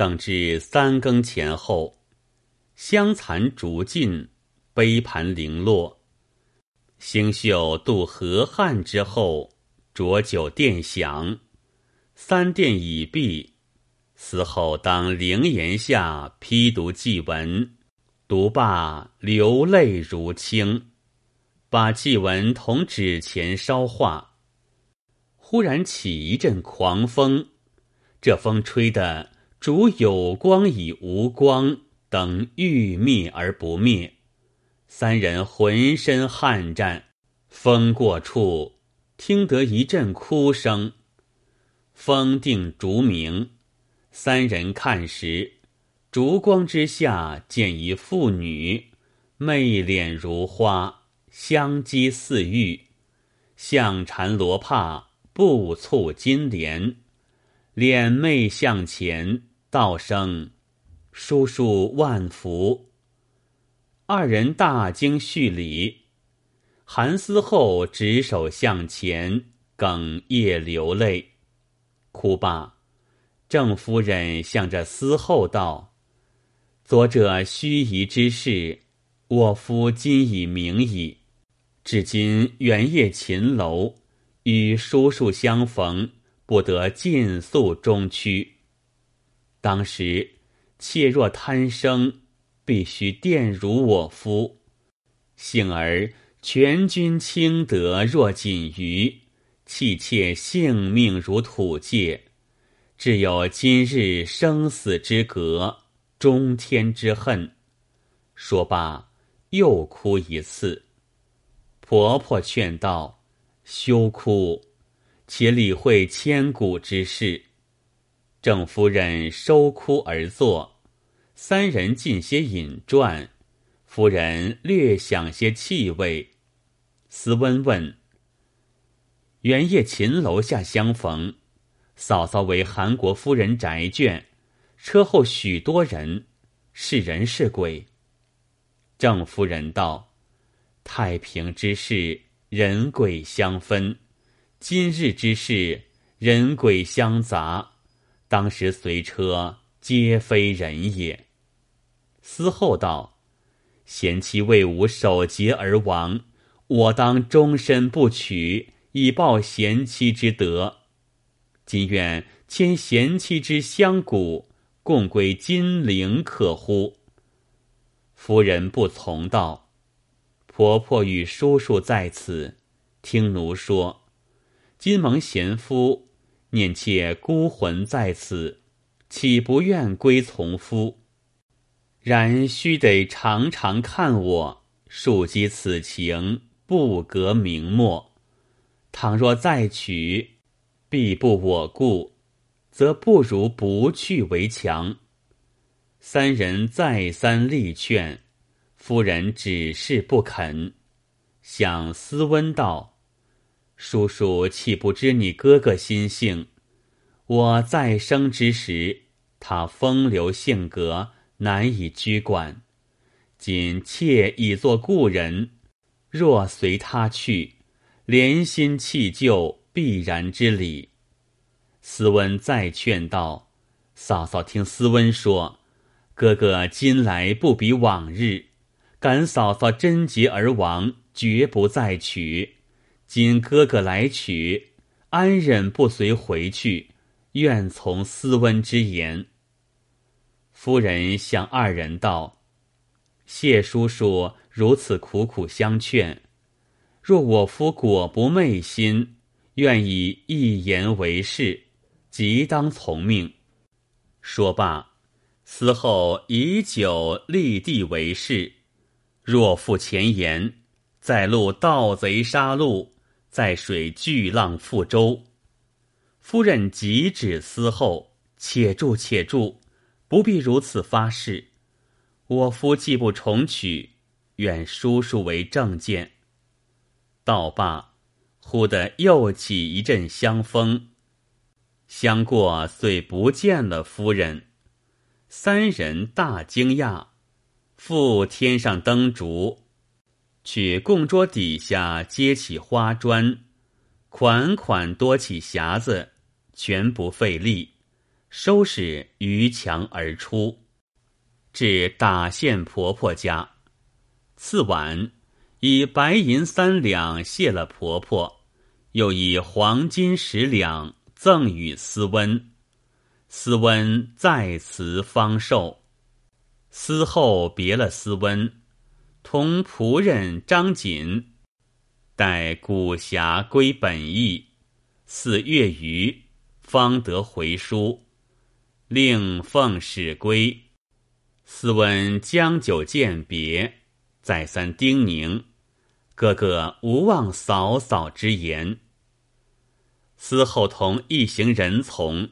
等至三更前后，香残烛尽，杯盘零落。星宿渡河汉之后，浊酒殿响，三殿已毕。死后当灵岩下批读祭文，读罢流泪如倾，把祭文同纸钱烧化。忽然起一阵狂风，这风吹得烛有光以无光，等欲灭而不灭。三人浑身汗战，风过处，听得一阵哭声。风定烛明。三人看时，烛光之下见一妇女，媚脸如花，香肌似玉，象缠罗帕，步蹙金莲，脸媚向前，道声：“叔叔万福。”二人大惊，续礼。韩思后执手向前，哽咽流泪，哭罢。郑夫人向着思后道：“昨者虚夷之事，我夫今已明矣。至今元夜秦楼与叔叔相逢，不得尽诉衷屈。当时妾若贪生，必须玷辱我夫。幸而全军清德若锦鱼，弃妾性命如土芥。”只有今日生死之隔，中天之恨。说罢，又哭一次。婆婆劝道：“休哭，且理会千古之事。”郑夫人收哭而坐，三人进些饮馔。夫人略想些气味。斯温问：“原夜秦楼下相逢。”嫂嫂为韩国夫人宅眷，车后许多人，是人是鬼？郑夫人道：“太平之事，人鬼相分；今日之事，人鬼相杂。当时随车，皆非人也。”司后道：“贤妻为吾守节而亡，我当终身不娶，以报贤妻之德。”今愿牵贤妻之香骨，共归金陵，可乎？夫人不从道。婆婆与叔叔在此，听奴说。金蒙贤夫，念妾孤魂在此，岂不愿归从夫？然须得常常看我，庶积此情，不隔明末。倘若再娶。必不我顾，则不如不去为强。三人再三力劝，夫人只是不肯。想思温道：“叔叔岂不知你哥哥心性？我再生之时，他风流性格难以拘管。今妾已做故人，若随他去，怜心弃旧。”必然之理。斯温再劝道：“嫂嫂听斯温说，哥哥今来不比往日，感嫂嫂贞洁而亡，绝不再娶。今哥哥来取，安忍不随回去？愿从斯温之言。”夫人向二人道：“谢叔叔如此苦苦相劝，若我夫果不昧心。”愿以一言为誓，即当从命。说罢，死后以酒立地为誓。若负前言，在路盗贼杀戮，在水巨浪覆舟。夫人急止思后，且住且住，不必如此发誓。我夫既不重娶，愿叔叔为证见。道罢。忽的又起一阵香风，香过遂不见了夫人。三人大惊讶，复添上灯烛，取供桌底下接起花砖，款款多起匣子，全不费力，收拾逾墙而出，至大县婆婆家。次晚，以白银三两谢了婆婆，又以黄金十两赠与思温。思温在辞方寿。思后别了思温，同仆人张锦，待古侠归本意，四月余方得回书。令奉使归，斯问将久饯别，再三叮咛，个个无忘嫂嫂之言。司后同一行人从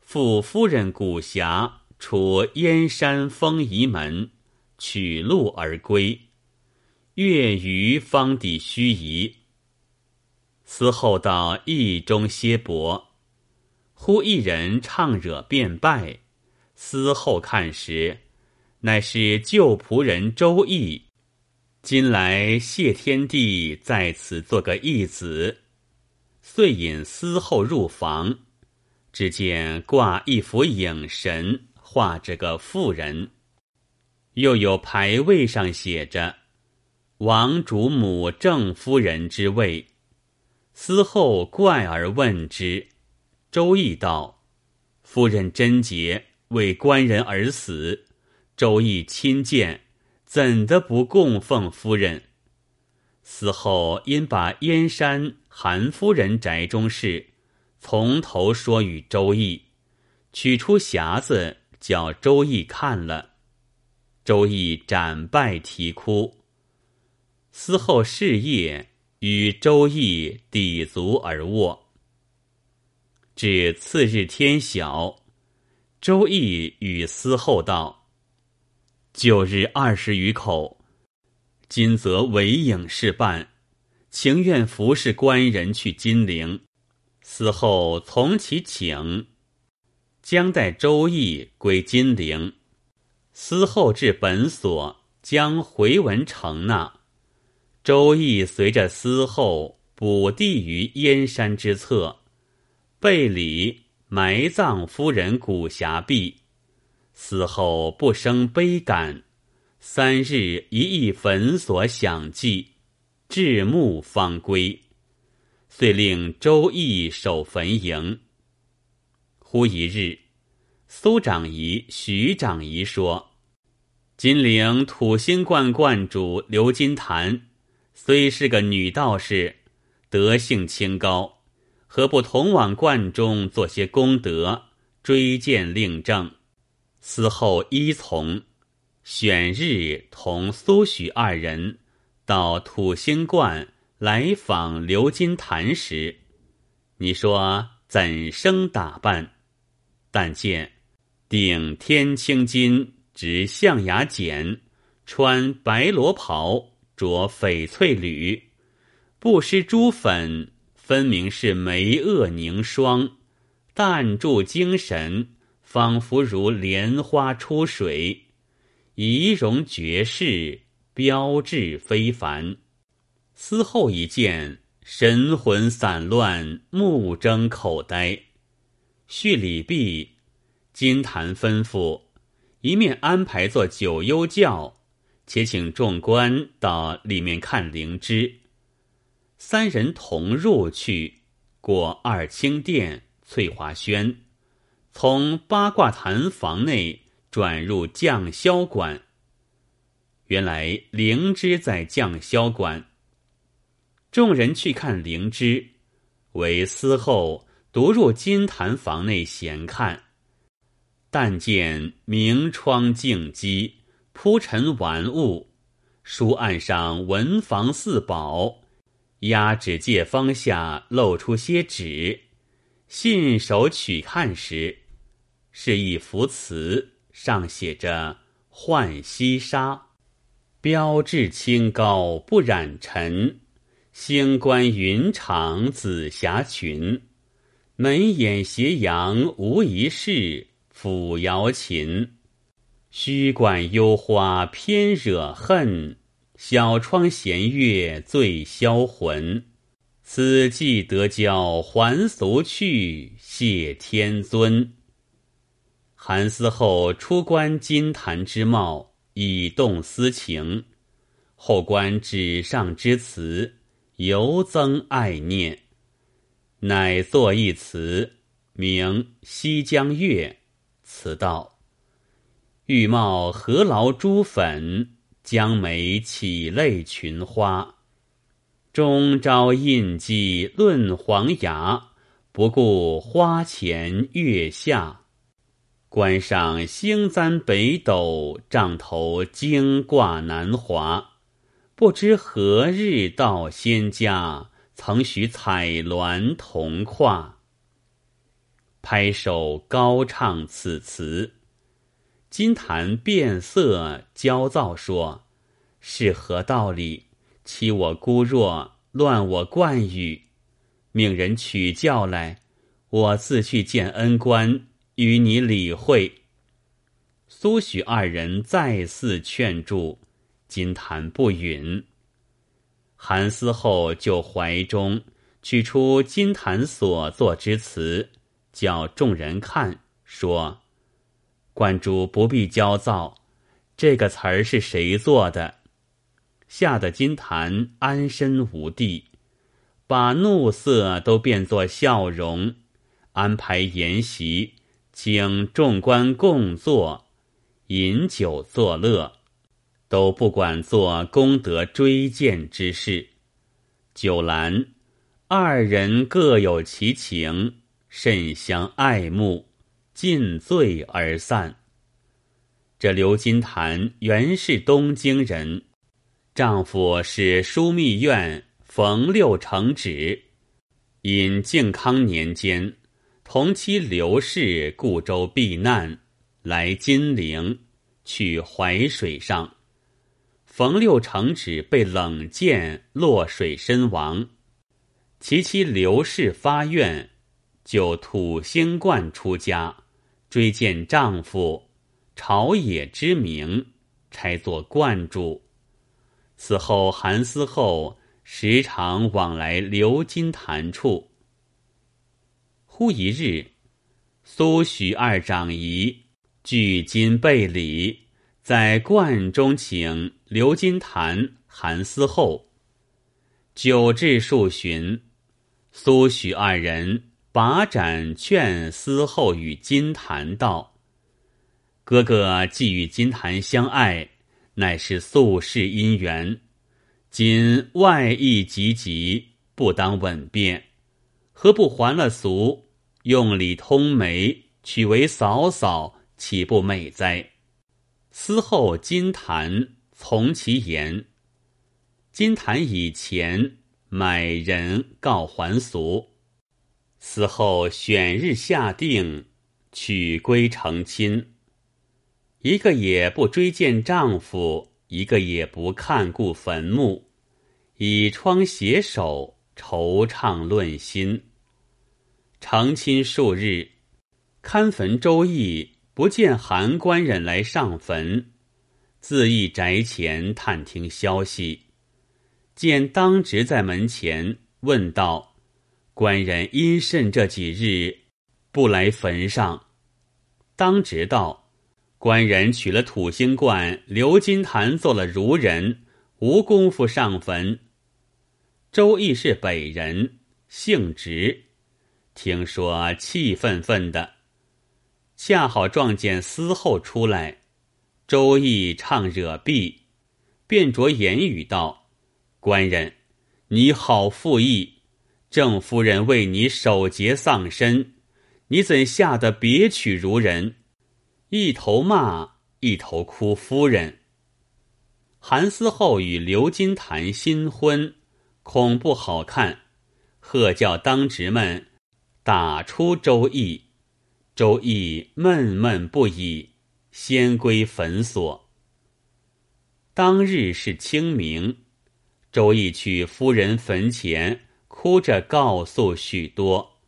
赴夫人古峡，出燕山丰仪门，取路而归。月余方抵盱眙。司后到驿中歇泊。忽一人唱惹便拜，思后看时，乃是旧仆人周易。今来谢天地在此做个义子，遂引思后入房，只见挂一幅影神，画着个妇人，又有牌位上写着“王主母正夫人”之位。思后怪而问之。周易道：“夫人贞洁，为官人而死。周易亲见，怎的不供奉夫人？死后因把燕山韩夫人宅中事从头说与周易，取出匣子叫周易看了。周易斩拜啼哭。死后事业与周易抵足而卧。”至次日天晓，周易与司后道：“九日二十余口，今则韦影事办，情愿服侍官人去金陵。司后从其请，将带周易归金陵。司后至本所，将回文呈纳。周易随着司后补地于燕山之侧。”背礼埋葬夫人古霞壁，死后不生悲感。三日一诣坟所享祭，至暮方归。遂令周易守坟茔。忽一日，苏长仪、徐长仪说：“金陵土星观观主刘金坛，虽是个女道士，德性清高。”何不同往观中做些功德，追荐令正，死后依从。选日同苏许二人到土星观来访刘金坛时，你说怎生打扮？但见顶天青金，执象牙剪，穿白罗袍，着翡翠履，不施朱粉。分明是眉颚凝霜，淡注精神，仿佛如莲花出水，仪容绝世，标致非凡。思后一见，神魂散乱，目睁口呆。叙礼毕，金坛吩咐，一面安排做九幽教，且请众官到里面看灵芝。三人同入去，过二清殿、翠华轩，从八卦坛房内转入降霄馆。原来灵芝在降霄馆。众人去看灵芝，为司后独入金坛房内闲看。但见明窗净几，铺陈玩物，书案上文房四宝。压纸借方下露出些纸，信手取看时，是一幅词，上写着“浣溪沙”，标志清高不染尘，星官云长紫霞裙，门掩斜阳无一事，抚瑶琴，虚管幽花偏惹恨。小窗闲月醉销魂，此际得交还俗去，谢天尊。韩思后出观金坛之貌，以动私情；后观纸上之词，犹增爱念。乃作一词，名《西江月》。词道：玉貌何劳朱粉，江梅起泪群花。终朝印记论黄牙，不顾花前月下。关上星簪北斗，帐头惊挂南华。不知何日到仙家。曾许彩鸾同跨，拍手高唱此词。金坛变色焦躁说：“是何道理？欺我孤弱，乱我冠语。命人取教来，我自去见恩官，与你理会。”苏许二人再次劝住，金坛不允。韩思后就怀中取出金坛所作之词，叫众人看，说：“观主不必焦躁，这个词儿是谁做的？”吓得金坛安身无地，把怒色都变作笑容，安排筵席，请众官共坐，饮酒作乐。都不管做功德追荐之事。九兰二人各有其情，甚相爱慕，尽醉而散。这刘金坛原是东京人，丈夫是枢密院冯六成旨，因靖康年间同妻刘氏故州避难，来金陵，去淮水上。冯六成旨被冷箭落水身亡，其妻刘氏发愿，就土星观出家，追荐丈夫朝野之名，差作观主。此后韩思后时常往来流金坛处。忽一日，苏许二长姨聚金贝礼。在观中请刘金坛、韩思后，久至数旬，苏许二人把盏劝思后与金坛道：“哥哥既与金坛相爱，乃是宿世姻缘。今外意急急，不当稳便，何不还了俗，用礼通媒，娶为嫂嫂，岂不美哉？”思后金坛从其言，金坛以前买人告还俗，死后选日下定，娶归成亲。一个也不追见丈夫，一个也不看顾坟墓，以窗携手，惆怅论心。成亲数日，看坟周易。不见韩官人来上坟，自缢宅前探听消息，见当值在门前，问道：“官人因甚这几日不来坟上？”当直道：“官人取了土星观刘金坛做了儒人，无功夫上坟。”周易是北人，姓直，听说气愤愤的。恰好撞见司后出来，周易唱惹婢，便着言语道：“官人，你好负义，郑夫人为你守节丧身，你怎吓得别娶如人？”一头骂，一头哭。夫人，韩思后与刘金谈新婚，恐不好看，喝叫当值们打出周易。周易闷闷不已，先归坟所。当日是清明，周易去夫人坟前，哭着告诉许多。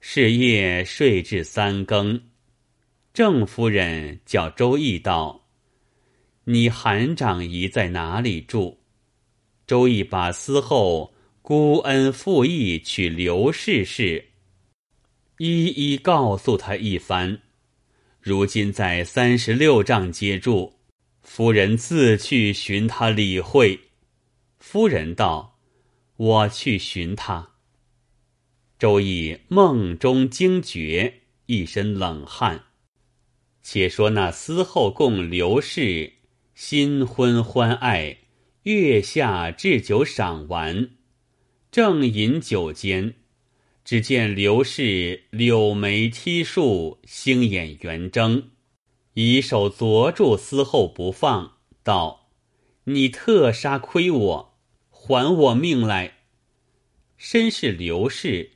是夜睡至三更，郑夫人叫周易道：“你韩长姨在哪里住？”周易把司后孤恩负义娶刘氏事。一一告诉他一番，如今在三十六丈街住。夫人自去寻他理会。夫人道：“我去寻他。”周易梦中惊觉，一身冷汗。且说那司后供刘氏新婚欢爱，月下置酒赏玩，正饮酒间。只见刘氏柳眉剔竖，星眼圆睁，以手攫住司后不放，道：“你特杀亏我，还我命来！”身是刘氏，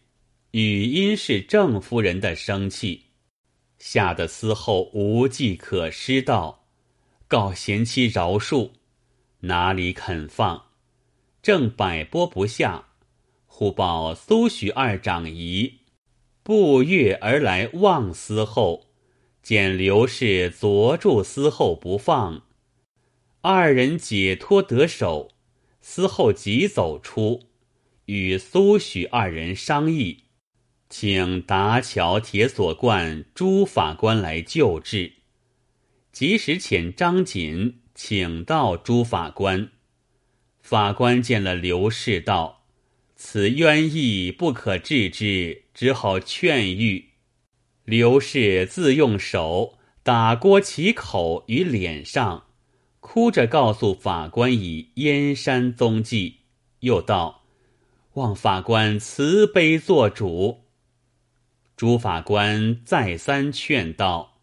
语音是郑夫人的生气，吓得司后无计可施，道：“告贤妻饶恕，哪里肯放？”正摆拨不下。忽报苏许二长仪步月而来望司后，见刘氏攫住司后不放，二人解脱得手，司后即走出，与苏许二人商议，请达桥铁索观朱法官来救治。及时遣张锦请到朱法官，法官见了刘氏道。此冤意不可治之，只好劝喻。刘氏自用手打郭其口与脸上，哭着告诉法官以燕山踪迹，又道：“望法官慈悲做主。”朱法官再三劝道：“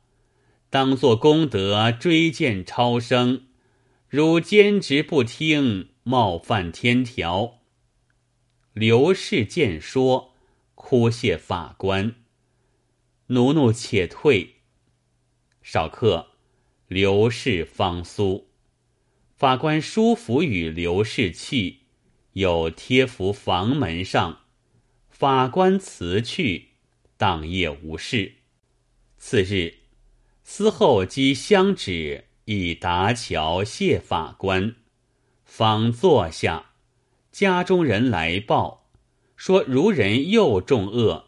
当作功德追荐超生，如坚持不听，冒犯天条。”刘氏见说，哭谢法官。奴奴且退。少客，刘氏方苏。法官书符与刘氏契，有贴符房门上。法官辞去，当夜无事。次日，司后积香纸，以达桥谢法官，方坐下。家中人来报，说如人又中恶，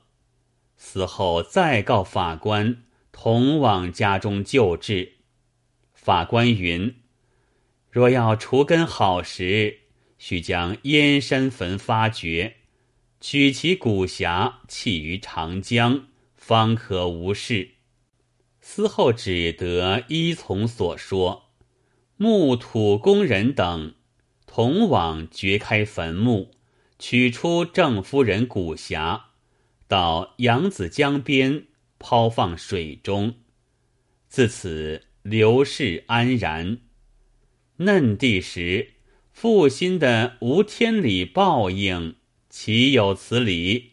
死后再告法官，同往家中救治。法官云：若要除根好时，须将燕山坟发掘，取其骨匣弃于长江，方可无事。司后只得依从所说，木土工人等。同往掘开坟墓，取出郑夫人骨匣，到扬子江边抛放水中。自此刘氏安然。嫩地时，负心的无天理报应，岂有此理？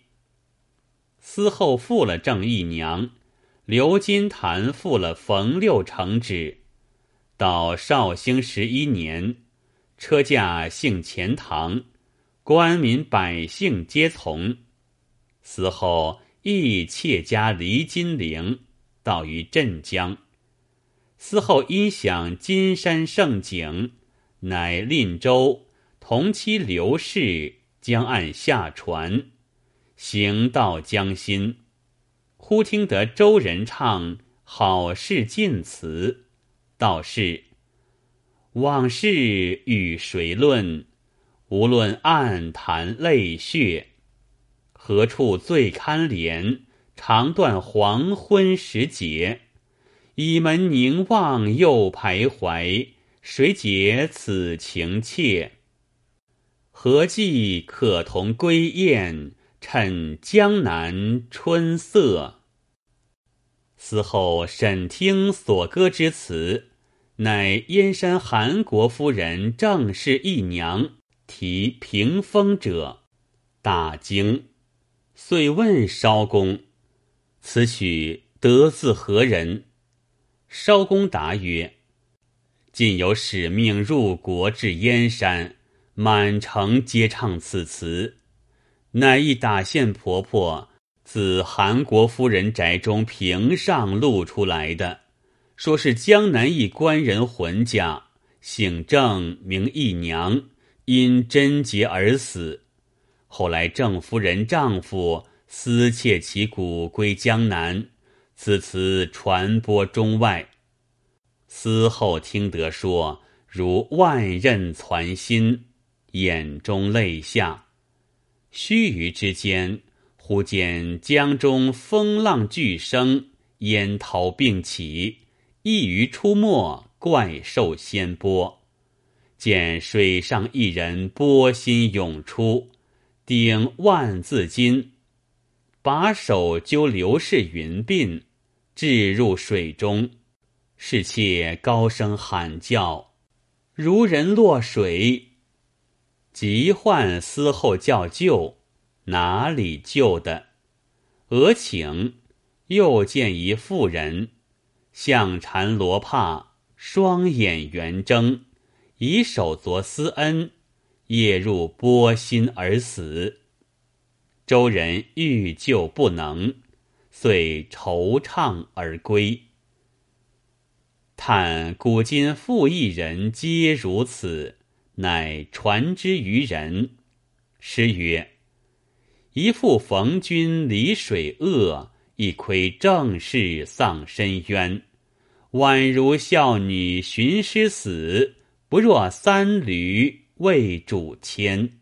司后负了郑义娘，刘金坛负了冯六成旨。到绍兴十一年。车驾幸钱塘，官民百姓皆从。死后亦妾家离金陵，到于镇江。死后因享金山胜景，乃令州同妻刘氏将岸下船，行到江心。忽听得周人唱好事晋词，道是。往事与谁论？无论暗谈泪血，何处最堪怜？长断黄昏时节，倚门凝望又徘徊，谁解此情切？何计可同归雁？趁江南春色。死后审听所歌之词。乃燕山韩国夫人郑氏一娘题屏风者，大惊，遂问烧公：“此曲得自何人？”烧公答曰：“今有使命入国至燕山，满城皆唱此词，乃一打线婆婆自韩国夫人宅中屏上露出来的。”说是江南一官人浑家，姓郑，名义娘，因贞洁而死。后来郑夫人丈夫私窃其骨归江南，此词传播中外。思后听得说，如万仞攒心，眼中泪下。须臾之间，忽见江中风浪巨生，烟涛并起，一鱼出没，怪兽掀波。见水上一人波心涌出，顶万字巾，把手揪刘氏云鬓，置入水中。侍妾高声喊叫，如人落水。急唤司后叫救，哪里救的？俄请又见一妇人，象缠罗帕，双眼圆睁。以手作思恩，夜入波心而死。周人欲救不能，遂惆怅而归。叹古今复一人皆如此，乃传之于人。诗曰：“一复逢君离水恶，一窥正室丧深渊。宛如孝女寻师死。”不若三驴为主牵。